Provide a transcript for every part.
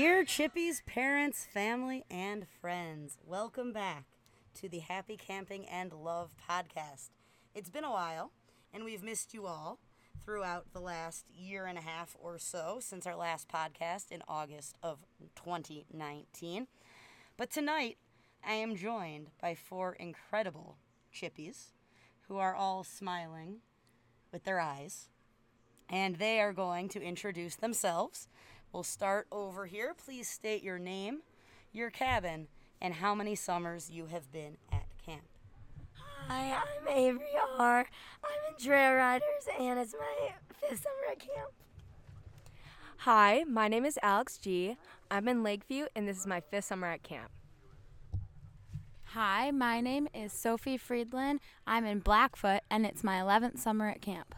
Dear Chippy's parents, family, and friends, welcome back to the Happy Camping and Love podcast. It's been a while, and we've missed you all throughout the last year and a half or so since our last podcast in August of 2019. But tonight, I am joined by four incredible Chippies who are all smiling with their eyes, and they are going to introduce themselves. We'll start over here. Please state your name, your cabin, and how many summers you have been at camp. Hi, I'm Avery R. I'm in Trail Riders, and it's my fifth summer at camp. Hi, my name is Alex G. I'm in Lakeview, and this is my fifth summer at camp. Hi, my name is Sophie Friedland. I'm in Blackfoot, and it's my 11th summer at camp.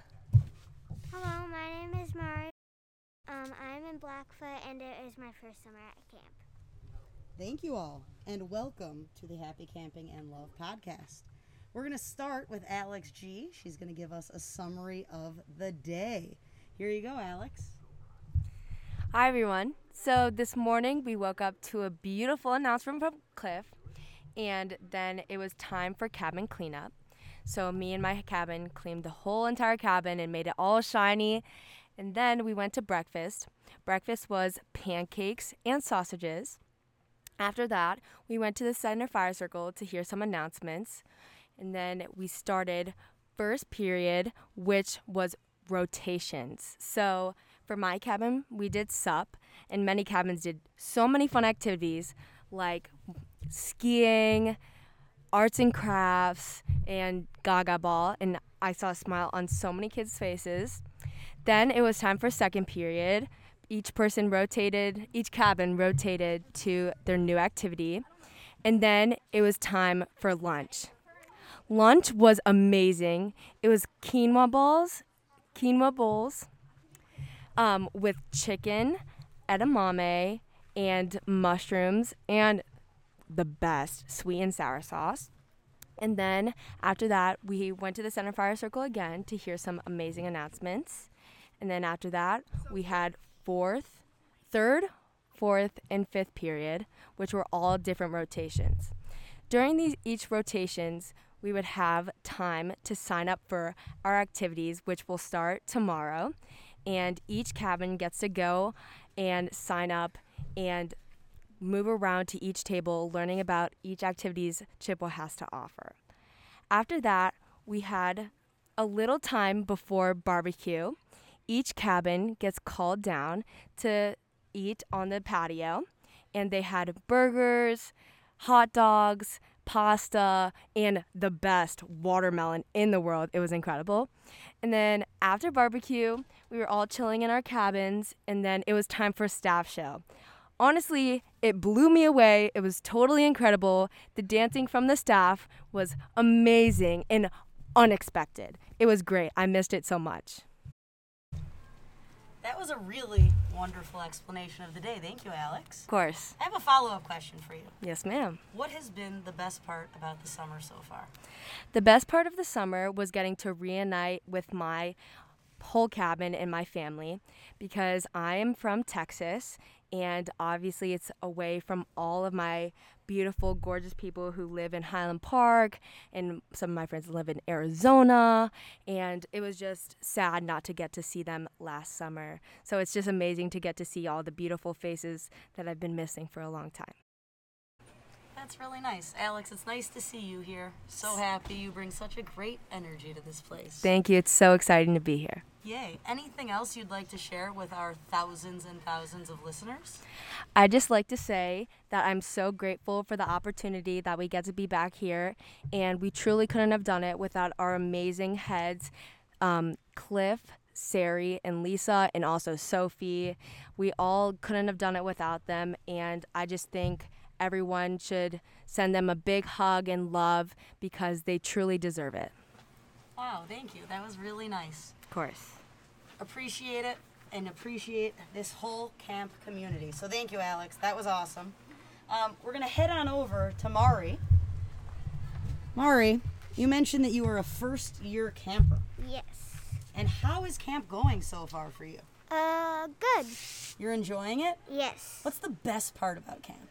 Hello, my name is Mari. Um, I'm in Blackfoot, and it is my first summer at camp. Thank you all, and welcome to the Happy Camping and Love podcast. We're going to start with Alex G. She's going to give us a summary of the day. Here you go, Alex. Hi, everyone. So, this morning we woke up to a beautiful announcement from Cliff, and then it was time for cabin cleanup. So, me and my cabin cleaned the whole entire cabin and made it all shiny. And then we went to breakfast. Breakfast was pancakes and sausages. After that, we went to the center fire circle to hear some announcements. And then we started first period, which was rotations. So for my cabin, we did sup, and many cabins did so many fun activities like skiing, arts and crafts, and gaga ball. And I saw a smile on so many kids' faces. Then it was time for second period. Each person rotated, each cabin rotated to their new activity. And then it was time for lunch. Lunch was amazing. It was quinoa balls, quinoa bowls um, with chicken, edamame, and mushrooms, and the best sweet and sour sauce. And then after that, we went to the Center Fire Circle again to hear some amazing announcements. And then after that, we had fourth, third, fourth, and fifth period, which were all different rotations. During these each rotations, we would have time to sign up for our activities, which will start tomorrow. And each cabin gets to go and sign up and move around to each table, learning about each activities Chippewa has to offer. After that, we had a little time before barbecue. Each cabin gets called down to eat on the patio, and they had burgers, hot dogs, pasta, and the best watermelon in the world. It was incredible. And then after barbecue, we were all chilling in our cabins, and then it was time for staff show. Honestly, it blew me away. It was totally incredible. The dancing from the staff was amazing and unexpected. It was great. I missed it so much. That was a really wonderful explanation of the day. Thank you, Alex. Of course. I have a follow up question for you. Yes, ma'am. What has been the best part about the summer so far? The best part of the summer was getting to reunite with my whole cabin and my family because I am from Texas and obviously it's away from all of my beautiful, gorgeous people who live in Highland Park, and some of my friends live in Arizona. And it was just sad not to get to see them last summer. So it's just amazing to get to see all the beautiful faces that I've been missing for a long time. That's really nice. Alex, it's nice to see you here. So happy. You bring such a great energy to this place. Thank you. It's so exciting to be here. Yay. Anything else you'd like to share with our thousands and thousands of listeners? I'd just like to say that I'm so grateful for the opportunity that we get to be back here, and we truly couldn't have done it without our amazing heads, um, Cliff, Sari, and Lisa, and also Sophie. We all couldn't have done it without them, and I just think everyone should send them a big hug and love because they truly deserve it. Wow, thank you. That was really nice. Of course. Appreciate it and appreciate this whole camp community. So thank you, Alex. That was awesome. Um, we're going to head on over to Mari. Mari, you mentioned that you were a first year camper. Yes. And how is camp going so far for you? Uh, good. You're enjoying it? Yes. What's the best part about camp?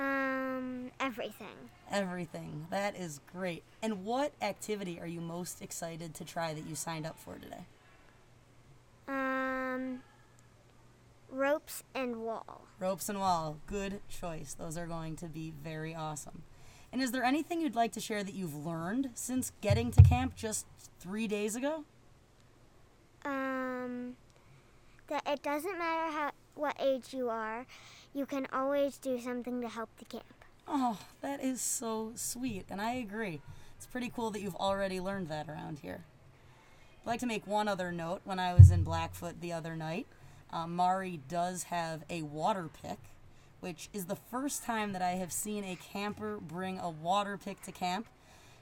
Um, everything. Everything. That is great. And what activity are you most excited to try that you signed up for today? Um, ropes and wall. Ropes and wall. Good choice. Those are going to be very awesome. And is there anything you'd like to share that you've learned since getting to camp just three days ago? Um, that it doesn't matter how what age you are, you can always do something to help the camp. Oh, that is so sweet, and I agree. It's pretty cool that you've already learned that around here. I'd like to make one other note. When I was in Blackfoot the other night, um, Mari does have a water pick, which is the first time that I have seen a camper bring a water pick to camp.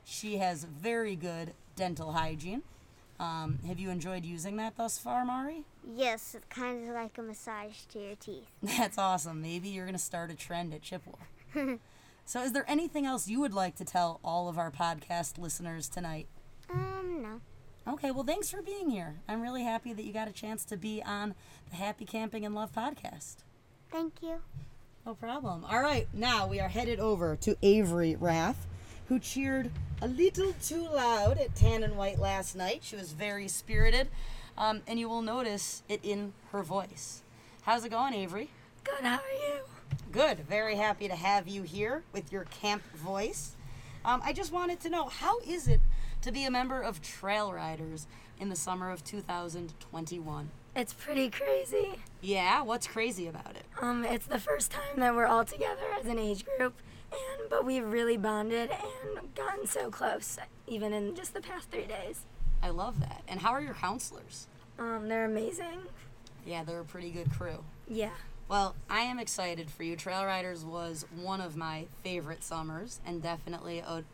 She has very good dental hygiene. Um, have you enjoyed using that thus far, Mari? Yes, it's kind of like a massage to your teeth. That's awesome. Maybe you're going to start a trend at Chippewa. so, is there anything else you would like to tell all of our podcast listeners tonight? Um, no. Okay, well, thanks for being here. I'm really happy that you got a chance to be on the Happy Camping and Love podcast. Thank you. No problem. All right, now we are headed over to Avery Rath, who cheered a little too loud at Tan and White last night. She was very spirited, um, and you will notice it in her voice. How's it going, Avery? Good, how are you? Good. Very happy to have you here with your camp voice. Um, I just wanted to know how is it to be a member of Trail Riders in the summer of 2021? It's pretty crazy. Yeah, what's crazy about it? Um, it's the first time that we're all together as an age group, but we've really bonded and gotten so close, even in just the past three days. I love that. And how are your counselors? Um, they're amazing. Yeah, they're a pretty good crew. Yeah. Well, I am excited for you. Trail Riders was one of my favorite summers and definitely a,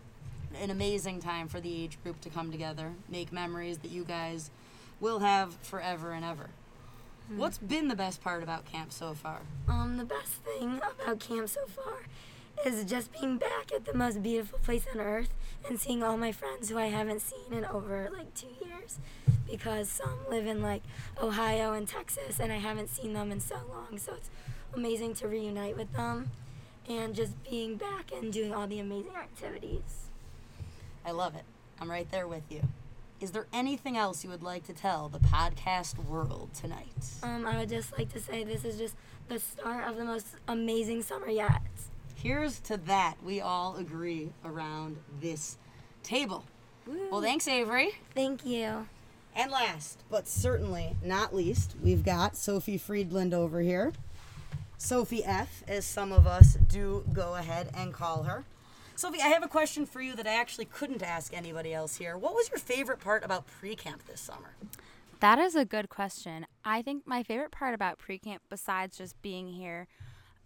an amazing time for the age group to come together, make memories that you guys will have forever and ever. What's been the best part about camp so far? Um, the best thing about camp so far is just being back at the most beautiful place on earth and seeing all my friends who I haven't seen in over like two years because some live in like Ohio and Texas and I haven't seen them in so long. So it's amazing to reunite with them and just being back and doing all the amazing activities. I love it. I'm right there with you. Is there anything else you would like to tell the podcast world tonight? Um, I would just like to say this is just the start of the most amazing summer yet. Here's to that. We all agree around this table. Well, thanks, Avery. Thank you. And last, but certainly not least, we've got Sophie Friedland over here. Sophie F, as some of us do go ahead and call her. Sophie, I have a question for you that I actually couldn't ask anybody else here. What was your favorite part about pre camp this summer? That is a good question. I think my favorite part about pre camp, besides just being here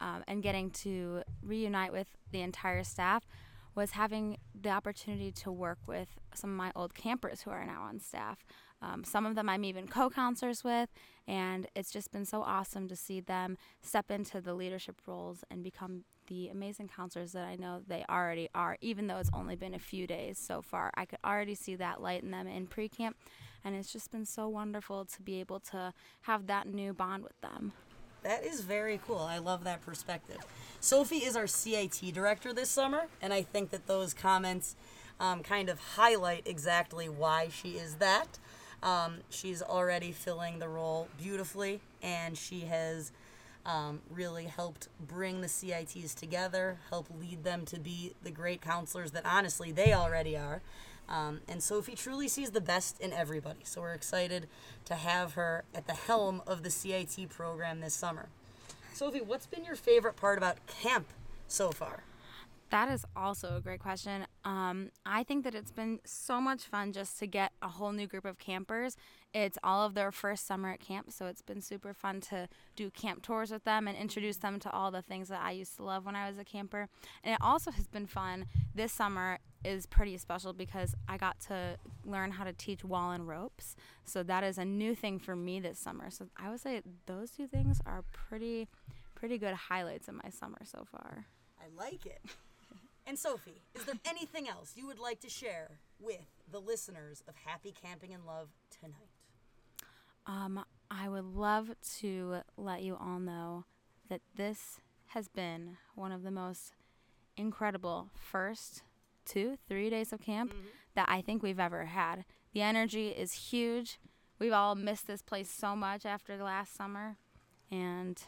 um, and getting to reunite with the entire staff, was having the opportunity to work with some of my old campers who are now on staff. Um, some of them I'm even co counselors with, and it's just been so awesome to see them step into the leadership roles and become the amazing counselors that I know they already are, even though it's only been a few days so far. I could already see that light in them in pre camp, and it's just been so wonderful to be able to have that new bond with them. That is very cool. I love that perspective. Sophie is our CIT director this summer, and I think that those comments um, kind of highlight exactly why she is that. Um, she's already filling the role beautifully, and she has um, really helped bring the CITs together, help lead them to be the great counselors that honestly they already are. Um, and Sophie truly sees the best in everybody. So we're excited to have her at the helm of the CIT program this summer. Sophie, what's been your favorite part about camp so far? That is also a great question. Um, I think that it's been so much fun just to get a whole new group of campers. It's all of their first summer at camp, so it's been super fun to do camp tours with them and introduce them to all the things that I used to love when I was a camper. And it also has been fun. This summer is pretty special because I got to learn how to teach wall and ropes. So that is a new thing for me this summer. So I would say those two things are pretty pretty good highlights in my summer so far. I like it. And Sophie, is there anything else you would like to share with the listeners of Happy Camping and Love tonight? Um, I would love to let you all know that this has been one of the most incredible first two, three days of camp mm-hmm. that I think we've ever had. The energy is huge. We've all missed this place so much after the last summer, and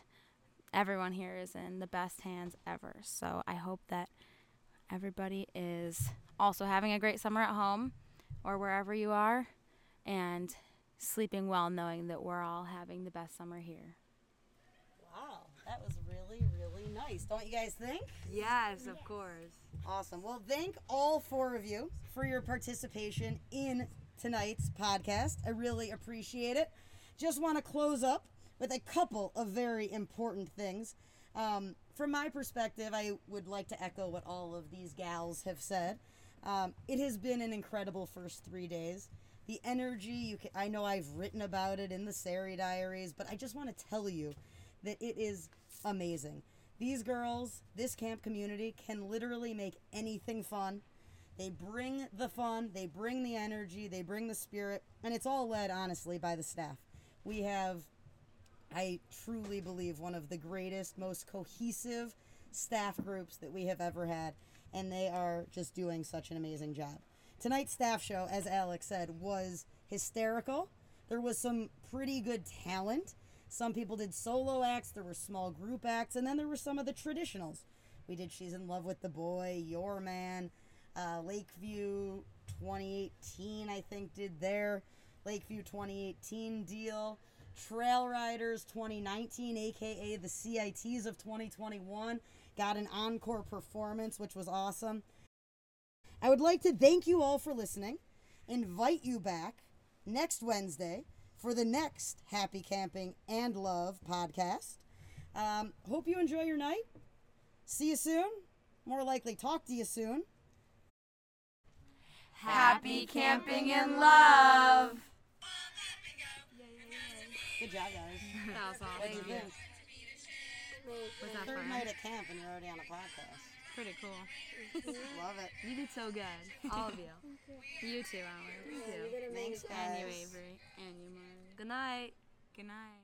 everyone here is in the best hands ever. So I hope that everybody is also having a great summer at home or wherever you are and sleeping well knowing that we're all having the best summer here. Wow, that was really, really nice. Don't you guys think? Yes, of course. Awesome. Well, thank all four of you for your participation in tonight's podcast. I really appreciate it. Just want to close up with a couple of very important things. Um, from my perspective, I would like to echo what all of these gals have said. Um, it has been an incredible first three days. The energy, you can, I know I've written about it in the Sari Diaries, but I just want to tell you that it is amazing. These girls, this camp community, can literally make anything fun. They bring the fun, they bring the energy, they bring the spirit, and it's all led, honestly, by the staff. We have, I truly believe, one of the greatest, most cohesive staff groups that we have ever had, and they are just doing such an amazing job. Tonight's staff show, as Alex said, was hysterical. There was some pretty good talent. Some people did solo acts, there were small group acts, and then there were some of the traditionals. We did She's in Love with the Boy, Your Man, uh, Lakeview 2018, I think, did their Lakeview 2018 deal. Trail Riders 2019, aka the CITs of 2021, got an encore performance, which was awesome. I would like to thank you all for listening, invite you back next Wednesday for the next Happy Camping and Love podcast. Um, hope you enjoy your night. See you soon. More likely, talk to you soon. Happy camping and love. Good job, guys. That was What'd you think? Was that Third fun? night at camp and you're already on a podcast. Pretty cool. Love it. You did so good. All of you. You too, Alan. You too. Thanks, guys. And you, Avery. And you, Mari. Good night. Good night.